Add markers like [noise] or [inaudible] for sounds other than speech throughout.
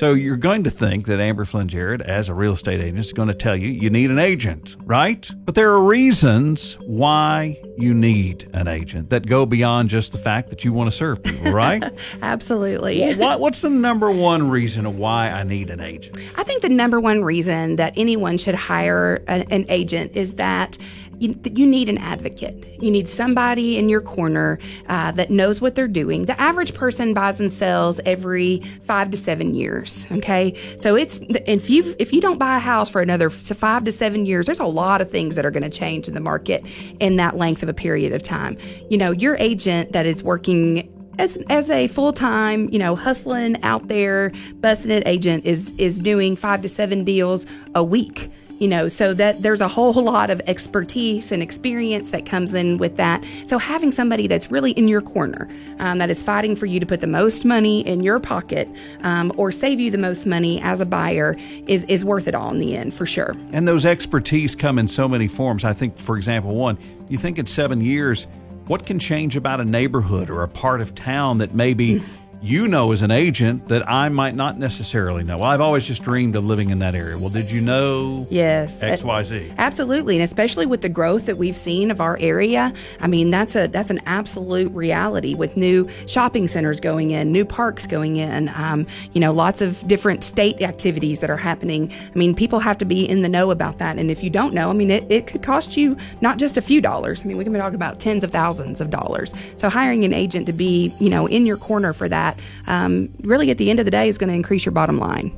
So you're going to think that Amber Flynn Jared, as a real estate agent, is going to tell you you need an agent, right? But there are reasons why you need an agent that go beyond just the fact that you want to serve people, [laughs] right? Absolutely. what, what's the number one reason why I need an agent? I think the number one reason that anyone should hire an, an agent is that you, you, need an advocate. You need somebody in your corner uh, that knows what they're doing. The average person buys and sells every five to seven years. Okay, so it's if you if you don't buy a house for another five to seven years, there's a lot of things that are going to change in the market in that length of a period of time. You know, your agent that is working as, as a full time, you know, hustling out there, busting it agent is is doing five to seven deals a week you know so that there's a whole lot of expertise and experience that comes in with that. So having somebody that's really in your corner um, that is fighting for you to put the most money in your pocket um, or save you the most money as a buyer is is worth it all in the end for sure. And those expertise come in so many forms. I think for example one you think in seven years what can change about a neighborhood or a part of town that maybe mm you know as an agent that I might not necessarily know. Well, I've always just dreamed of living in that area. Well, did you know? Yes. XYZ. Absolutely. And especially with the growth that we've seen of our area, I mean, that's a that's an absolute reality with new shopping centers going in, new parks going in, um, you know, lots of different state activities that are happening. I mean, people have to be in the know about that. And if you don't know, I mean, it, it could cost you not just a few dollars. I mean, we can be talking about tens of thousands of dollars. So hiring an agent to be, you know, in your corner for that that um, really at the end of the day is going to increase your bottom line.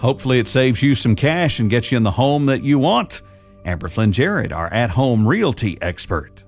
Hopefully, it saves you some cash and gets you in the home that you want. Amber Flynn Jared, our at home realty expert.